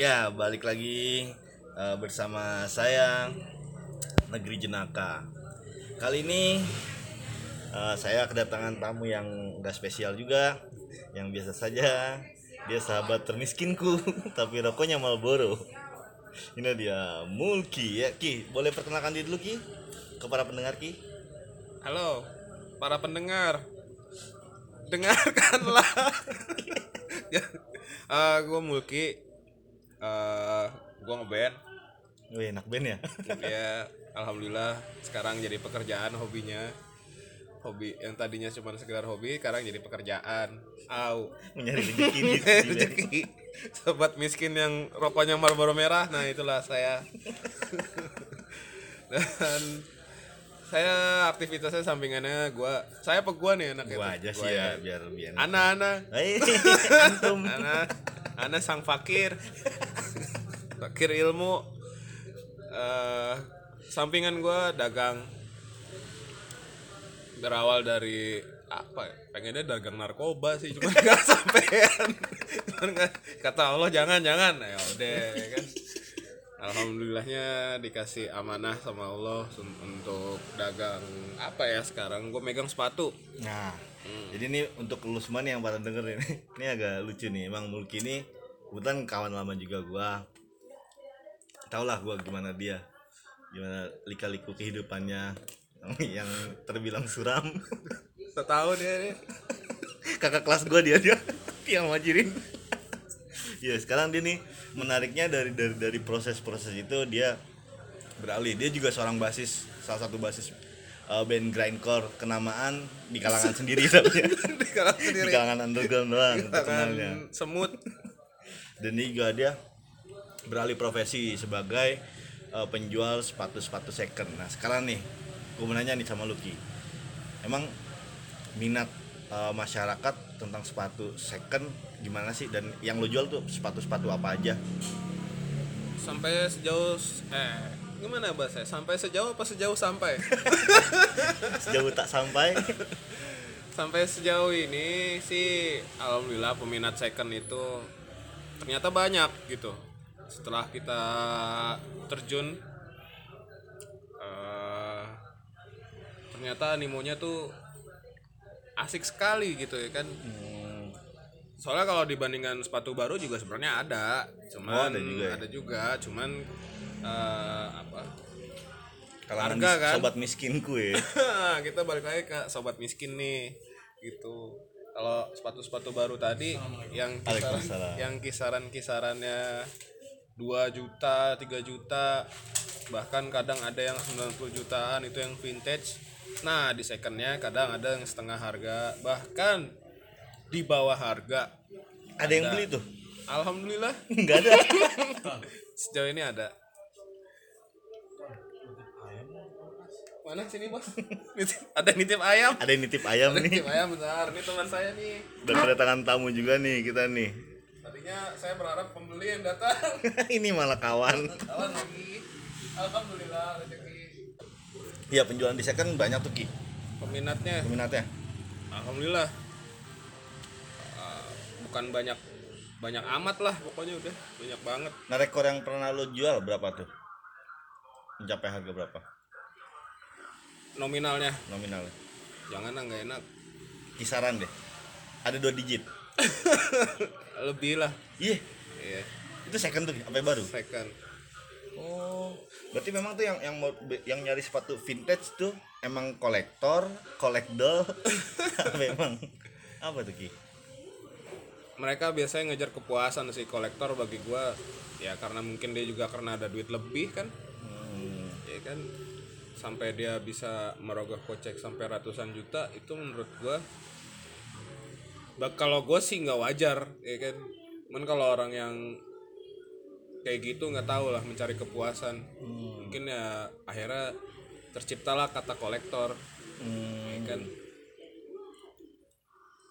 Ya, balik lagi eh, bersama saya Negeri Jenaka. Kali ini eh, saya kedatangan tamu yang gak spesial juga, yang biasa saja. Dia sahabat termiskinku, tapi rokoknya Marlboro. Ini dia Mulki ya Ki. Boleh perkenalkan diri dulu Ki ke para pendengar Ki. Halo, para pendengar. Dengarkanlah. ya, gue Mulki. Eh, gue ngeband. Wih, enak band ya. Ya, alhamdulillah sekarang jadi pekerjaan hobinya. Hobi yang tadinya cuma sekedar hobi, sekarang jadi pekerjaan. Au. Mencari rezeki. Rezeki. Sobat miskin yang rokoknya Marlboro merah, nah itulah saya. Dan saya aktivitasnya sampingannya gua saya apa gua nih anaknya Gua tuh? aja sih ya biar biar. Ana ana Hei, antum. ana ana sang fakir fakir ilmu eh sampingan gua dagang berawal dari apa ya? pengennya dagang narkoba sih cuma nggak sampean kata Allah jangan jangan ya udah ya kan alhamdulillahnya dikasih amanah sama Allah untuk dagang apa ya sekarang gue megang sepatu Nah, jadi ini untuk lu semua nih yang pada denger ini, ini agak lucu nih. Emang Mulki ini kebetulan kawan lama juga gua. Tau lah gua gimana dia, gimana lika-liku kehidupannya yang terbilang suram. setahun ya nih Kakak kelas gua dia dia yang majirin. ya sekarang dia nih menariknya dari dari dari proses-proses itu dia beralih. Dia juga seorang basis, salah satu basis uh, band grindcore kenamaan di kalangan sendiri. Tapi di kalangan di sendiri kalangan underground doang Kalangan semut. Dan dia juga dia beralih profesi sebagai uh, penjual sepatu-sepatu second. Nah sekarang nih gue mau nanya nih sama Lucky emang minat uh, masyarakat tentang sepatu second gimana sih? Dan yang lo jual tuh sepatu-sepatu apa aja? Sampai sejauh eh gimana bahasa sampai sejauh apa sejauh sampai? Sejauh tak sampai. Sampai sejauh ini sih alhamdulillah peminat second itu ternyata banyak gitu setelah kita terjun eh, ternyata animonya tuh asik sekali gitu ya kan. Hmm, soalnya kalau dibandingkan sepatu baru juga sebenarnya ada. Cuman Oh, ada juga ya? ada juga. Cuman eh, apa? Kalangan Harga, kan? sobat miskinku ya kita balik lagi ke sobat miskin nih gitu. Kalau sepatu-sepatu baru tadi yang kisaran yang kisaran kisarannya 2 juta 3 juta bahkan kadang ada yang 90 jutaan itu yang vintage. Nah di secondnya kadang ada yang setengah harga bahkan di bawah harga. Ada yang beli tuh? Alhamdulillah. Nggak ada. Sejauh ini ada. Mana sini bos? Ada nitip ayam? Ada yang nitip ayam nih. nitip ayam bentar. Ini teman saya nih. Udah kedatangan tamu juga nih kita nih tadinya saya berharap pembeli yang datang. Ini malah kawan. Kawan lagi. Alhamdulillah rezeki. Iya penjualan di second banyak tuh Ki. Peminatnya. Peminatnya. Alhamdulillah. Ah, bukan banyak banyak amat lah pokoknya udah banyak banget. Nah rekor yang pernah lo jual berapa tuh? Mencapai harga berapa? nominalnya. Nominalnya. Jangan lah nggak enak. Kisaran deh. Ada dua digit lebih lah. Iya. Iya. Itu second tuh apa baru? second. Oh. Berarti memang tuh yang yang mau yang nyari sepatu vintage tuh Emang kolektor, kolekdol. Memang. Apa tuh Ki? mereka biasanya ngejar kepuasan sih kolektor bagi gua ya karena mungkin dia juga karena ada duit lebih kan. Hmm, ya kan? Sampai dia bisa merogoh kocek sampai ratusan juta itu menurut gua kalau gue sih nggak wajar ya kan? Cuman kalau orang yang kayak gitu nggak tahu lah mencari kepuasan. Mungkin ya akhirnya terciptalah kata kolektor hmm, ya kan?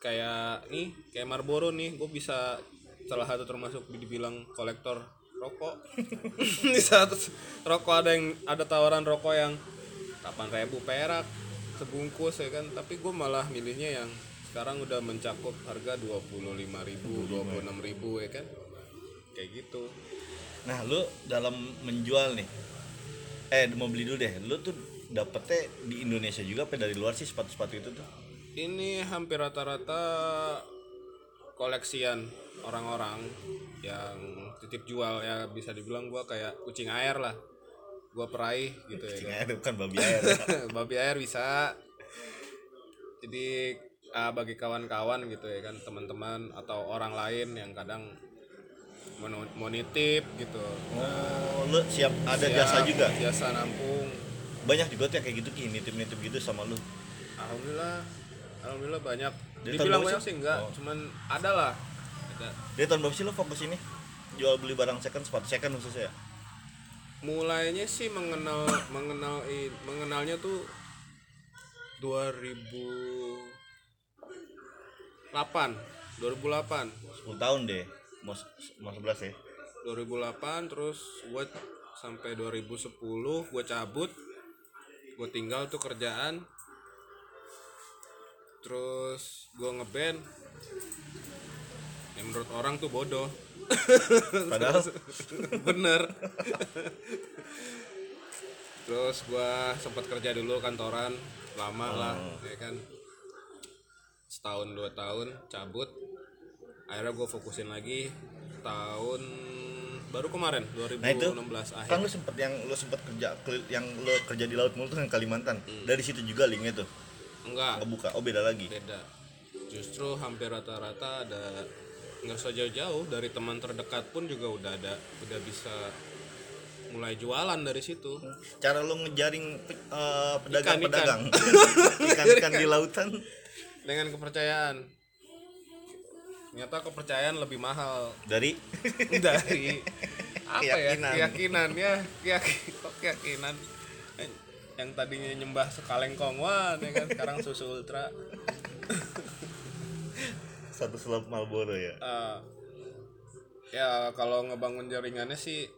Kayak nih kayak Marlboro nih gue bisa salah satu termasuk dibilang kolektor rokok. Di saat rokok ada yang ada tawaran rokok yang 8000 perak sebungkus ya kan? Tapi gue malah milihnya yang sekarang udah mencakup harga 25.000 ribu 26.000 ya kan kayak gitu Nah, lu dalam menjual nih, eh mau beli dulu deh. Lu tuh dapetnya di Indonesia juga apa dari luar sih sepatu-sepatu itu tuh? ini hampir rata-rata koleksian orang-orang yang titip jual ya bisa dibilang gua kayak kucing air lah gua peraih gitu ya kan. Cing itu bukan babi air. babi air bisa jadi ah, bagi kawan-kawan gitu ya kan teman-teman atau orang lain yang kadang mau, nitip gitu Oh, lu siap ada Siap, jasa juga. jasa nampung Banyak juga tuh yang kayak gitu ki nitip-nitip gitu sama lu. alhamdulillah alhamdulillah banyak Dari dibilang banyak sih? enggak Oh. cuman ada lah ada Dari tahun berapa sih lu fokus ini? Jual beli barang second, sepatu second khususnya. ya? mulainya sih mengenal mengenal mengenalnya tuh 2008 2008 10 tahun deh. Mau mau 11 ya. 2008 terus gue sampai 2010 gue cabut. Gue tinggal tuh kerjaan. Terus gue ngeband yang menurut orang tuh bodoh. Padahal? Bener. Terus gua sempat kerja dulu kantoran. Lama lah ya kan setahun dua tahun cabut akhirnya gue fokusin lagi tahun baru kemarin 2016 Nah itu akhir kan lu sempet yang lu sempet kerja yang lu kerja di laut mulu tuh yang Kalimantan. Dari situ juga linknya tuh. enggak Ngebuka. Oh beda lagi. beda justru hampir rata-rata ada nggak usah jauh-jauh dari teman terdekat pun juga udah ada udah bisa mulai jualan dari situ Cara lu ngejaring eh, pedagang-pedagang ikan-ikan di lautan. Dengan kepercayaan. Ternyata kepercayaan lebih mahal. Dari? Dari. Apa Keyakinan. ya? Keyakinan. Ya. Keyakinan kok keyakinan? Yang tadinya nyembah sekalengkong wah ya kan? Sekarang susu ultra. Satu selop Marlboro ya. Eh, ya kalau ngebangun jaringannya sih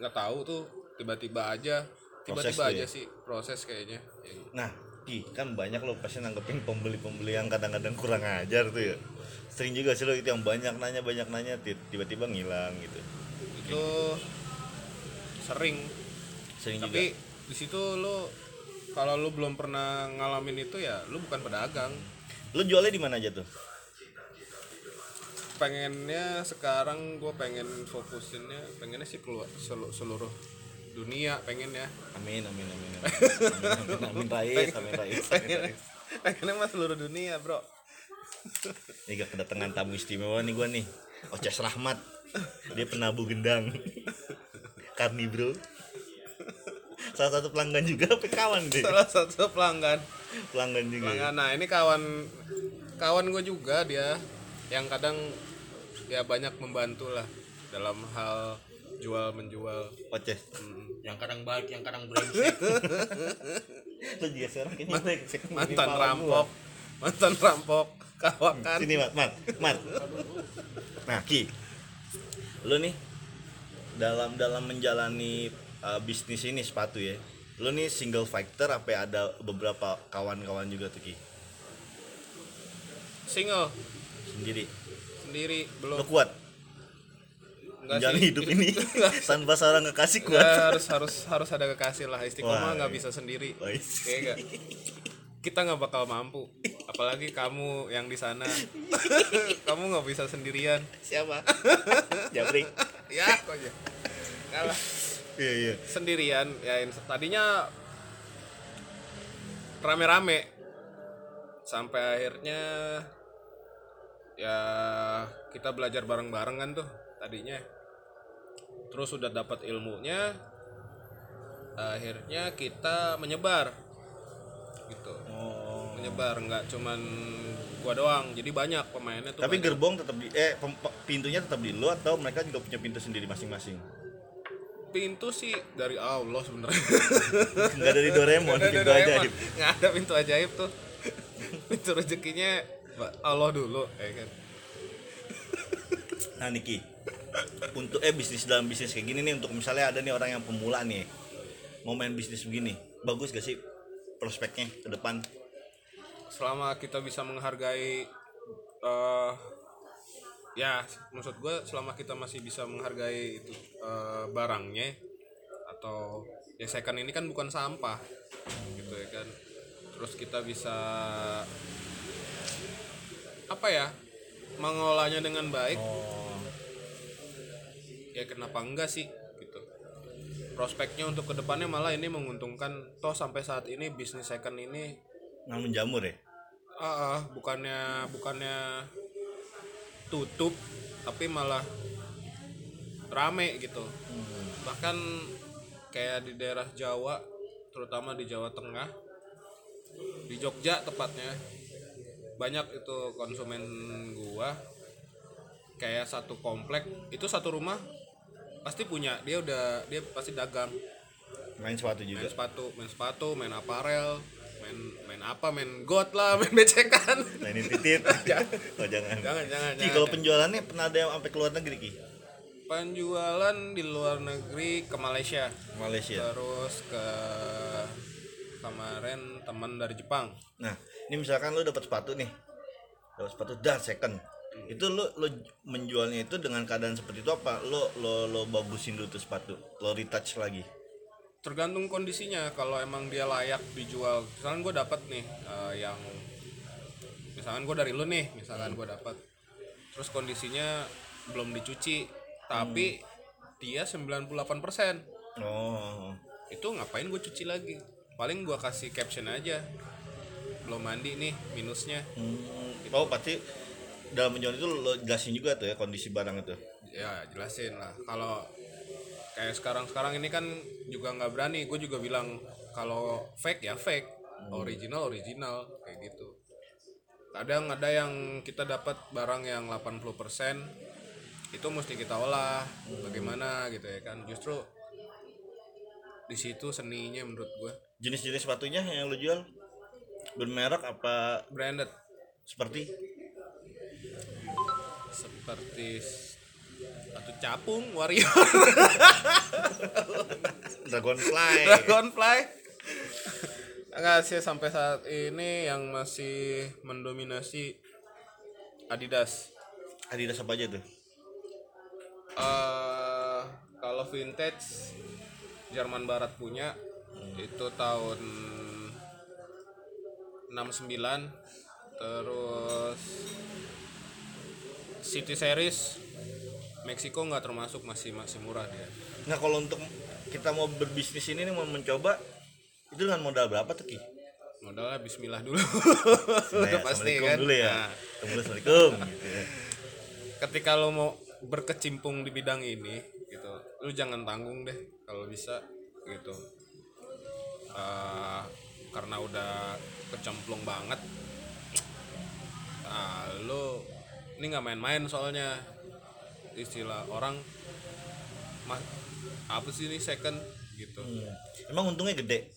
nggak tahu tuh. Tiba-tiba aja. Tiba-tiba aja ya? sih proses kayaknya. Nah, Ki, kan banyak lo pasti nanggepin pembeli-pembeli yang kadang-kadang kurang ajar tuh ya. Sering juga sih lo itu yang banyak nanya banyak nanya ti- tiba-tiba ngilang gitu. itu sering Sering tapi juga. di situ lo kalau lo belum pernah ngalamin itu ya lo bukan pedagang Lo jualnya di mana aja tuh? pengennya sekarang gue pengen fokusinnya pengennya sih keluar selu- seluruh dunia pengen ya Amin amin amin. Amin amin, amin, amin Rais, amin Rais. Amin, pengen Rais. pengennya mah seluruh dunia bro Ini gak kedatangan tamu istimewa nih gua nih. Oces Rahmat. Dia penabuh gendang. Karni bro. Salah satu pelanggan juga apa kawan deh. salah satu pelanggan Pelanggan juga. ya? pelanggan nah ini kawan kawan gue juga dia yang kadang ya banyak membantu lah dalam hal jual menjual Oces. Hmm. Yang kadang baik yang kadang brengsek Lo juga brengsek. mantan rampok mantan rampok kawakan Sini Mat, Mat, Mat. Nah, Ki. Lu nih dalam dalam menjalani uh, bisnis ini sepatu ya. Lu nih single fighter apa ada beberapa kawan-kawan juga tuh Ki? single Sendiri. sendiri Lu belum kuat enggak menjalani sih hidup ini tanpa seorang kekasih Nggak, kuat. harus harus harus ada kekasih lah istiqomah nggak iya. bisa sendiri Wah, iya. Kayak nggak. kita nggak bakal mampu apalagi kamu yang di sana kamu nggak bisa sendirian Siapa? Jabrik. ya kok aja kalah Iya, iya. sendirian ya in- tadinya rame-rame sampai akhirnya ya kita belajar bareng-bareng kan tuh tadinya terus sudah dapat ilmunya akhirnya kita menyebar gitu Oh. menyebar nggak cuman gua doang jadi banyak pemainnya tuh Tapi banyak. gerbong tetap di eh pintunya tetap di lu atau mereka juga punya pintu sendiri masing-masing? pintu sih dari Allah sebenarnya Enggak dari Doraemon, Nggak ada pintu Doraemon. ajaib. nggak ada pintu ajaib tuh pintu rezekinya Allah dulu ya kan Nah Niki, untuk eh bisnis dalam bisnis kayak gini nih untuk misalnya ada nih orang yang pemula nih mau main bisnis begini, bagus gak sih prospeknya ke depan? selama kita bisa menghargai eh, ya maksud gue selama kita masih bisa menghargai itu eh, barangnya atau ya second ini kan bukan sampah gitu ya kan. Terus kita bisa apa ya mengolahnya dengan baik. Oh ya kenapa enggak sih gitu. Prospeknya untuk ke depannya malah ini menguntungkan toh sampai saat ini bisnis second ini nggak menjamur ya? Ah, ah, bukannya bukannya tutup tapi malah rame gitu. Bahkan kayak di daerah Jawa terutama di Jawa Tengah di Jogja tepatnya banyak itu konsumen gua kayak satu komplek itu satu rumah pasti punya dia udah dia pasti dagang. Main sepatu juga? Main sepatu main sepatu main aparel main main apa main got lah main becekan mainin titit oh jangan. Jangan jangan Ki jangan. kalau penjualannya pernah ada yang sampai ke luar negeri Ki? Penjualan di luar negeri ke Malaysia. Malaysia. Terus ke kemarin teman dari Jepang. Nah ini misalkan lu dapat sepatu nih. Dapat sepatu dah second itu lu lo menjualnya itu dengan keadaan seperti itu apa? Lo lo lo bagusin dulu tuh sepatu lo retouch lagi? Tergantung kondisinya kalau emang dia layak dijual. Misalkan gue dapat nih eh, yang misalkan gue dari lu nih misalkan gue dapat terus kondisinya belum dicuci tapi dia 98% oh. Itu ngapain gue cuci lagi? Paling gue kasih caption aja. Belum mandi nih minusnya. Hmm. oh pasti dalam menjual itu lo jelasin juga tuh ya kondisi barang itu. Ya jelasin lah. Kalau kayak sekarang sekarang ini kan juga nggak berani. Gue juga bilang kalau fake ya fake. Original original kayak gitu. Kadang ada yang kita dapat barang yang 80% itu mesti kita olah. Bagaimana gitu ya kan. Justru di situ seninya menurut gue jenis-jenis sepatunya yang lo jual? Bermerek apa? Branded. Seperti seperti atau capung warrior. Dragonfly. Dragonfly. Enggak sih sampai saat ini yang masih mendominasi Adidas. Adidas apa aja tuh? Eh kalau vintage Jerman Barat punya. Itu tahun 69 terus City Series Meksiko nggak termasuk masih masih murah dia. Nah kalau untuk kita mau berbisnis ini nih mau mencoba itu dengan modal berapa tuh Ki? modalnya Bismillah dulu. Nah, udah pasti kan? dulu ya. Nah, Assalamualaikum gitu ya. ketika lo mau berkecimpung di bidang ini gitu lu jangan tanggung deh kalau bisa gitu. Eh, karena udah kecemplung banget nah lu ini nggak main-main soalnya. Istilah orang mas apa sih ini second? Gitu. Hmm. emang untungnya gede?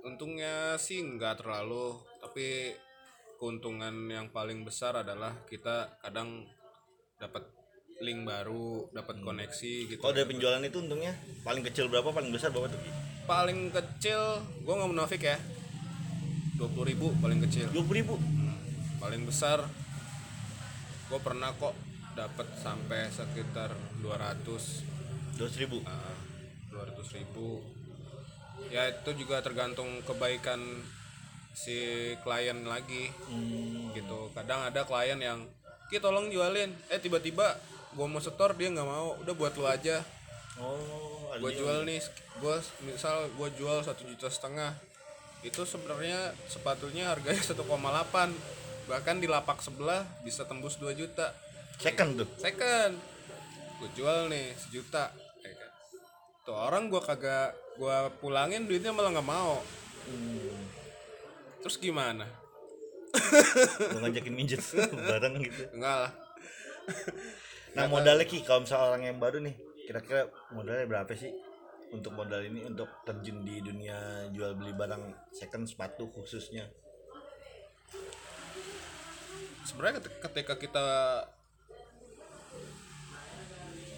Untungnya sih nggak terlalu tapi keuntungan yang paling besar adalah kita kadang dapat link baru dapat koneksi gitu. Kalau dari penjualan itu untungnya paling kecil berapa paling besar berapa tuh? Paling kecil gue nggak munafik ya. 20.000 ribu paling kecil. Dua ribu? Paling besar gue pernah kok dapat sampai sekitar 200 dua ribu? Dua ratus ribu. Ya itu juga tergantung kebaikan si klien lagi. Hmm. gitu. Kadang ada klien yang ki tolong jualin. Eh tiba-tiba gue mau setor dia nggak mau. Udah buat lu aja. Oh gue jual nih gue misal gue jual satu juta setengah. Itu sebenarnya sepatunya harganya 1,8 bahkan di lapak sebelah bisa tembus 2 juta. Second tuh. Second. Gue jual nih sejuta. Ya kan. tuh orang gue kagak gue pulangin duitnya malah nggak mau. Terus gimana? Gue ngajakin minjet bareng gitu. Enggak lah. Nah modalnya Ki kalau misalnya orang yang baru nih kira-kira modalnya berapa sih untuk modal ini untuk terjun di dunia jual beli barang second sepatu khususnya sebenarnya ketika- kita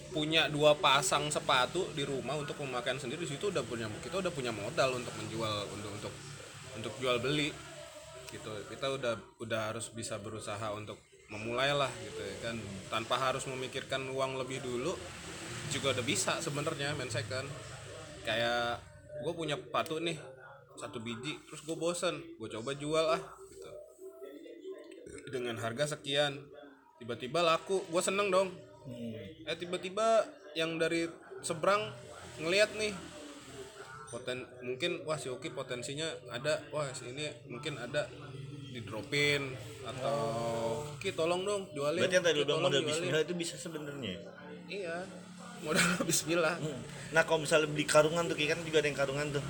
punya dua pasang sepatu di rumah untuk pemakaian sendiri di situ udah punya kita udah punya modal untuk menjual untuk untuk untuk jual beli gitu. Kita udah udah harus bisa berusaha untuk memulailah gitu ya kan. Tanpa harus memikirkan uang lebih dulu juga udah bisa sebenarnya main second. Kayak gue punya sepatu nih satu biji terus gue bosen gue coba jual ah dengan harga sekian. Tiba-tiba laku gue seneng dong. Eh tiba-tiba yang dari seberang ngelihat nih poten mungkin wah si Oki potensinya ada wah si ini mungkin ada di dropin atau Ki tolong dong jualin. Berarti yang tadi tolong modal jualin." bismillah itu bisa sebenarnya. iya modal bismillah. Nah kalau misalnya beli karungan tuh Ki, kan juga ada yang karungan tuh.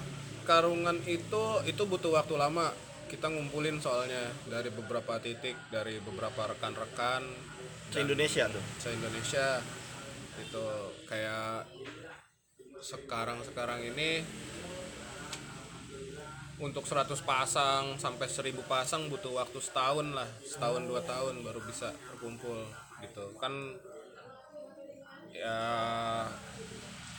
karungan itu itu butuh waktu lama kita ngumpulin soalnya dari beberapa titik dari beberapa rekan-rekan. Se Indonesia tuh. se Indonesia itu kayak sekarang sekarang ini untuk 100 pasang sampai 1000 pasang butuh waktu setahun lah setahun dua tahun baru bisa terkumpul gitu. Kan ya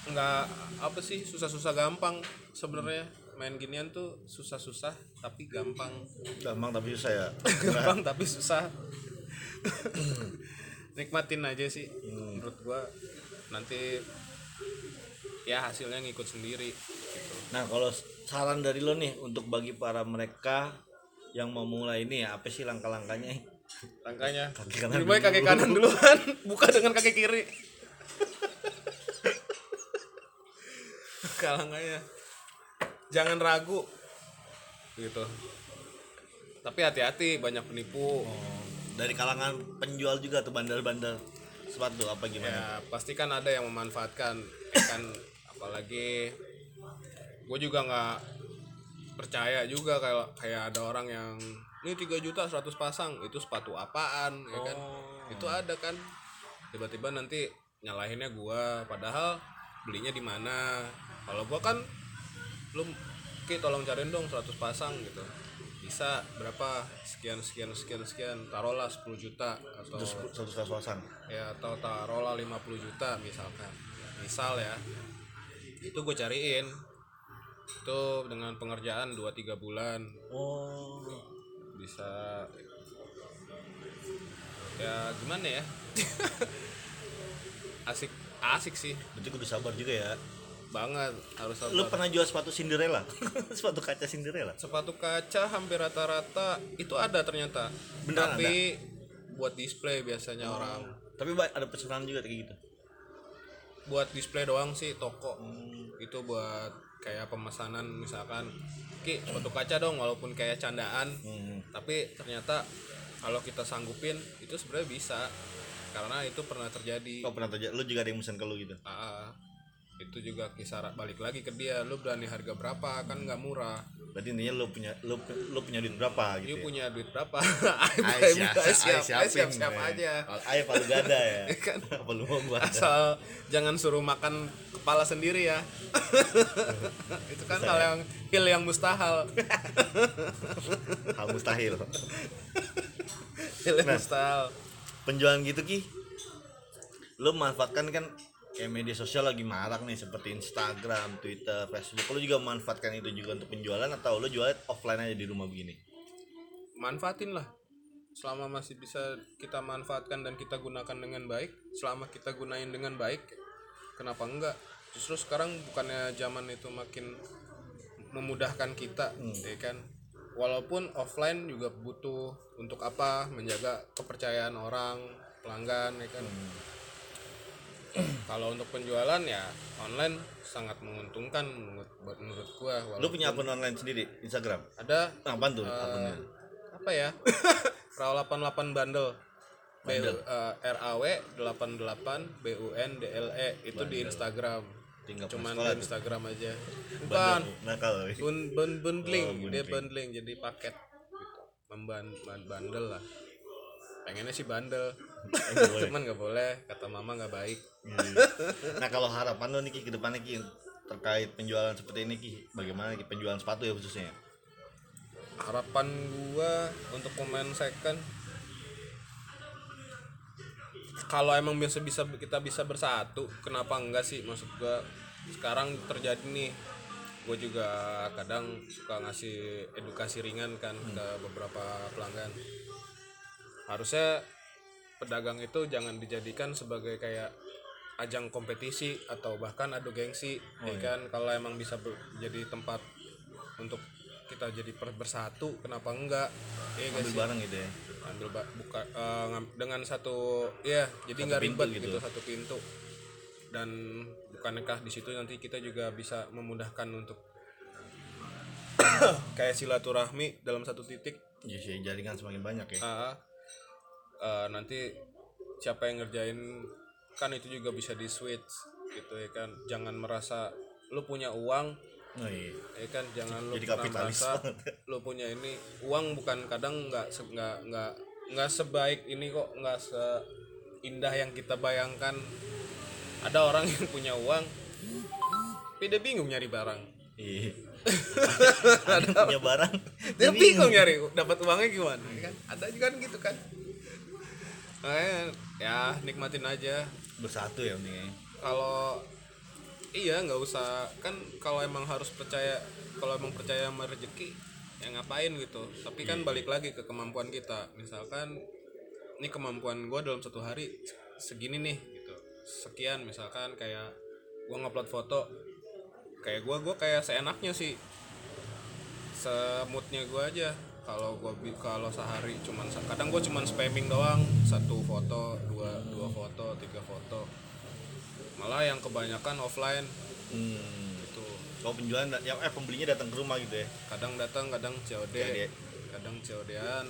nggak apa sih susah-susah gampang sebenarnya main ginian tuh susah-susah tapi gampang. Gampang tapi susah ya. gampang tapi susah. Nikmatin aja sih menurut gua. Nanti ya hasilnya ngikut sendiri gitu. Nah kalau saran dari lo nih untuk bagi para mereka yang mau mulai ini ya apa sih langkah-langkahnya? langkahnya? Kaki kanan baik kaki kanan duluan buka dengan kaki kiri. Kalangkahnya jangan ragu. Gitu. Tapi hati-hati banyak penipu. Oh, dari kalangan penjual juga tuh bandar-bandar sepatu apa gimana? ya pasti kan ada yang memanfaatkan. Kan apalagi gue juga nggak percaya juga kayak kayak ada orang yang ini 3 juta 100 pasang itu sepatu apaan? Ya kan? Itu ada kan. Tiba-tiba nanti nyalahinnya gua padahal belinya di mana. Kalau gua kan lu Ki tolong cariin dong 100 pasang gitu. Bisa berapa? Sekian sekian sekian sekian. Taruhlah 10 juta atau Terus satu satu pasang. ya atau taruhlah 50 juta misalkan. Misal ya. Itu gue cariin. Itu dengan pengerjaan 2-3 bulan. Oh. bisa. Ya gimana ya? Asik asik sih. Berarti kudu sabar juga ya. Banget harus Lu sabar. pernah jual sepatu Cinderella? sepatu kaca Cinderella? sepatu kaca hampir rata-rata itu ada ternyata Beneran tapi buat display biasanya orang Tapi ada pesanan juga kayak gitu. buat display doang sih toko itu buat kayak pemesanan misalkan ki sepatu kaca dong walaupun kayak candaan Hmm. tapi ternyata kalau kita sanggupin itu sebenarnya bisa karena itu pernah terjadi Kau pernah terjadi? Lu juga ada yang pesan ke lu gitu? Ah, itu juga kisaran balik lagi ke dia lu berani harga berapa kan nggak murah Berarti intinya lu punya lu, lu punya duit berapa gitu ya? punya duit berapa Ayo siap siap, siap siap, siap aja Ayo palu gada ya. Kan. Apa lu mau gua? asal jangan suruh makan kepala sendiri ya itu kan hal yang hil yang mustahil Hal mustahil. hil yang Nah. mustahil Penjualan gitu ki, lu manfaatkan kan kayak media sosial lagi marak nih seperti Instagram, Twitter, Facebook. Lu juga memanfaatkan itu juga untuk penjualan atau lu jualan offline aja di rumah begini? manfaatin lah. Selama masih bisa kita manfaatkan dan kita gunakan dengan baik selama kita gunain dengan baik kenapa enggak? Justru sekarang bukannya zaman itu makin memudahkan kita ya kan? Walaupun offline juga butuh untuk apa? Menjaga kepercayaan orang pelanggan ya kan kalau untuk penjualan ya online sangat menguntungkan menurut menurut gua Lu walaupun punya akun online sendiri Instagram? ada Apaan tuh akunnya? apa ya Raw 88 bundle B eh, RAW 88 BUN DLE E. itu di Instagram Tinggal cuman di Instagram aja bukan Bandel, nakal. bun, bun, bundling Oh, dia bundling. bundling jadi paket gitu. Bandel lah pengennya sih bandel. Boleh. cuman nggak boleh kata mama nggak baik. Hmm. Nah kalau harapan lo nih Ki ke depannya Ki terkait penjualan seperti ini Ki bagaimana Ki penjualan sepatu ya khususnya? Harapan gua untuk pemain second kalau emang bisa bisa kita bisa bersatu kenapa enggak sih? Maksud gua sekarang terjadi nih gue juga kadang suka ngasih edukasi ringan kan ke beberapa pelanggan harusnya pedagang itu jangan dijadikan sebagai kayak ajang kompetisi atau bahkan adu gengsi ya kan? Kalau emang bisa jadi tempat untuk kita jadi bersatu kenapa enggak? Ya ambil barang gitu ya? Ambil ba- buka ngam- dengan satu ya jadi nggak ribet gitu. gitu. satu pintu. Dan bukankah di situ nanti kita juga bisa memudahkan untuk kayak silaturahmi dalam satu titik? Jadi sih, jaringan semakin banyak ya. Ah, eh, nanti siapa yang ngerjain kan itu juga bisa di switch gitu ya kan. Jangan merasa lu punya uang oh iya. ya kan. Jangan lu Jadi pernah kapitalis merasa lu punya ini. Uang bukan kadang nggak nggak nggak nggak sebaik ini kok nggak seindah yang kita bayangkan. Ada orang yang punya uang tapi dia bingung nyari barang. Iya. Ada punya barang. dia bingung. nyari dapat uangnya gimana ya kan? Ada juga kan gitu kan Makanya, ya nikmatin aja. Bersatu ya pentingnya kalau iya nggak usah. Kan kalau emang harus percaya kalau emang percaya sama rezeki ya ngapain gitu. Tapi kan balik lagi ke kemampuan kita. Misalkan ini kemampuan gue dalam satu hari segini nih gitu. Sekian misalkan kayak gue ngupload foto kayak gue gue kayak seenaknya sih. Semutnya gue aja kalau gue kalau sehari cuman kadang gue cuman spamming doang. Satu foto dua dua foto tiga foto. Malah yang kebanyakan offline. Hmm. gitu. Kalau penjualan da- yang eh pembelinya datang ke rumah gitu ya? Kadang datang kadang COD COD. kadang COD-an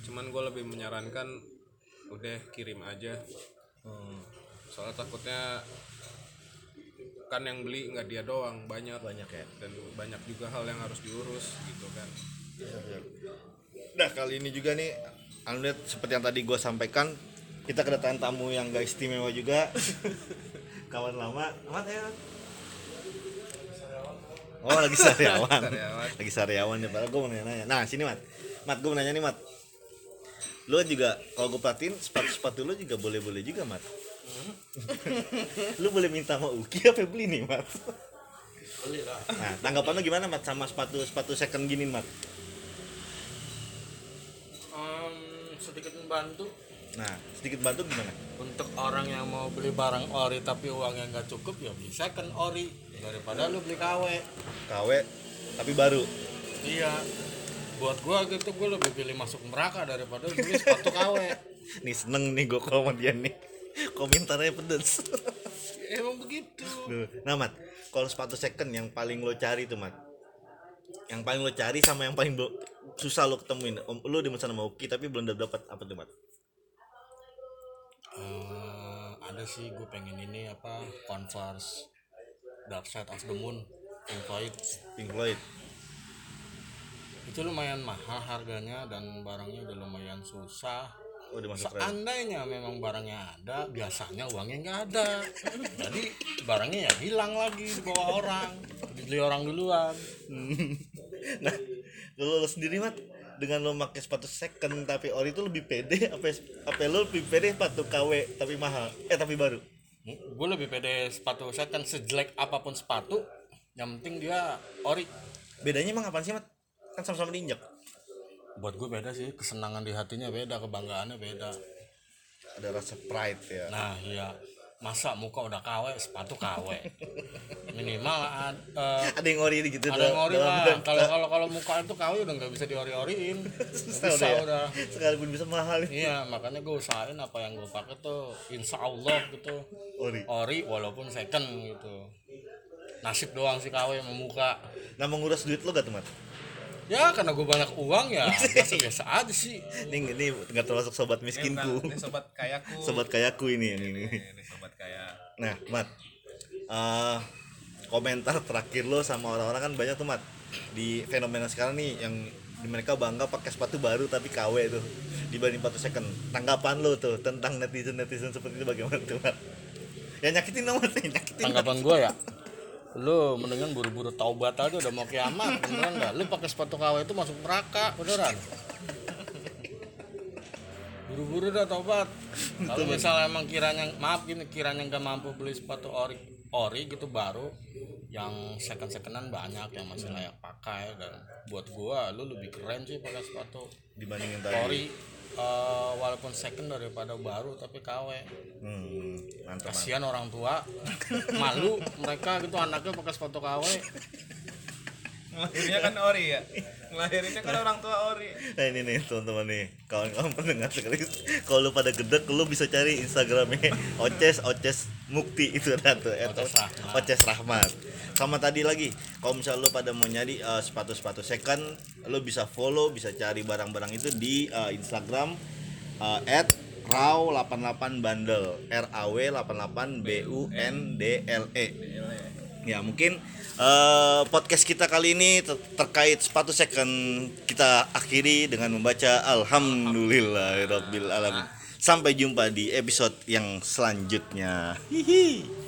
cuman gue lebih menyarankan udah kirim aja. Hmm. soalnya takutnya kan yang beli nggak dia doang banyak. Banyak ya? Dan banyak juga hal yang harus diurus gitu kan Nah kali ini juga nih Alhamdulillah seperti yang tadi gue sampaikan Kita kedatangan tamu yang gak istimewa juga. Kawan lama. Amat ya. Oh lagi sariawan. Sariawan. Lagi sariawan ya Padahal gue mau nanya Nah sini Mat. Mat gue mau nanya nih Mat. Lu juga kalau gue perhatiin sepatu-sepatu lu juga boleh-boleh juga Mat. Lu boleh minta sama Uki apa beli nih Mat? Beli lah. Nah tanggapan lu gimana Mat sama sepatu sepatu second gini Mat membantu Nah sedikit bantu gimana? Untuk orang yang mau beli barang ori tapi uangnya nggak cukup ya bisa kan ori. Daripada lu beli KW KW tapi baru. Iya. Buat gua gitu gua lebih pilih masuk neraka daripada beli sepatu KW nih seneng nih gue sama dia nih. Komentarnya pedes. Emang begitu. Nah mat kalau sepatu second yang paling lo cari tuh mat? Yang paling lo cari sama yang paling lo- susah lo ketemuin. Om, lo di sana sama Uki tapi belum dapat apa tuh mat? Eh, ada sih gue pengen ini apa Converse Dark Side of the Moon Pink Floyd. Pink Floyd. Itu lumayan mahal harganya dan barangnya udah lumayan susah udah masuk seandainya memang barangnya ada biasanya uangnya nggak ada. Jadi barangnya ya hilang lagi di bawah orang. Dibeli orang duluan. Nah kalau lo sendiri mat dengan lo pakai sepatu second tapi ori itu lebih pede apa apa lo lebih pede sepatu KW tapi mahal? Eh tapi baru? Gue lebih pede sepatu kan sejelek apa pun sepatu yang penting dia ori. Bedanya emang apa sih mat? Kan sama-sama diinjak buat gue beda sih kesenangan di hatinya beda kebanggaannya beda. Ada rasa pride ya. Nah iya. Masa muka udah KW sepatu KW minimal ad- eh, ada yang ori gitu ada yang ori lah. kalau kalau kalau muka itu KW udah nggak bisa diori-oriin. Bisa udah ya. udah. Sekalipun bisa mahal. Iya makanya gue usahain apa yang gue pakai tuh insya Allah gitu. Ori. Ori walaupun second gitu. Nasib doang sih KW sama muka. Nah mengurus duit lo gak tuh mat ya karena gue banyak uang ya biasa biasa aja sih. Ini ini nggak termasuk sobat miskinku ini sobat kayaku. Sobat kayaku ini yang ini. Ini sobat kaya nah mat. Eh, komentar terakhir lo sama orang-orang kan banyak tuh mat. Di fenomena sekarang nih yang di mereka bangga pakai sepatu baru tapi KW tuh dibanding sepatu second. Tanggapan lo tuh tentang netizen netizen seperti itu bagaimana tuh mat? Ya nyakitin dong mat. Nyakitin tanggapan gue ya lu mendingan buru-buru taubat aja udah mau kiamat beneran nggak lu pakai sepatu KW itu masuk neraka beneran. Buru-buru dah taubat. Kalau misalnya emang kiranya maaf gini kiranya nggak mampu beli sepatu ori ori gitu baru yang second secondan banyak yang masih layak pakai dan buat gua lu lebih keren sih pakai sepatu dibandingin tadi. ori eh, walaupun second daripada baru tapi KW Hmm, mantap. mantap. kasihan orang tua malu mereka gitu anaknya pakai sepatu KW Ngelahirinnya kan ori ya. Ngelahirinnya kan orang tua ori. Nah ini nih teman-teman nih kawan-kawan pendengar sekali kalau lu pada gedek lu bisa cari Instagramnya Oces Oces Mukti itu ada tuh Oces Rahmat. Oces Rahmat sama tadi lagi kalau misalnya lu pada mau nyari eh, sepatu-sepatu second lu bisa follow bisa cari barang-barang itu di eh, Instagram eh, at raw 88 bundle R A W 88 B U N D L E Ya mungkin eh, podcast kita kali ini ter- terkait sepatu second kita akhiri dengan membaca Alhamdulillahirobbil alamin. Sampai jumpa di episode yang selanjutnya. Hihi.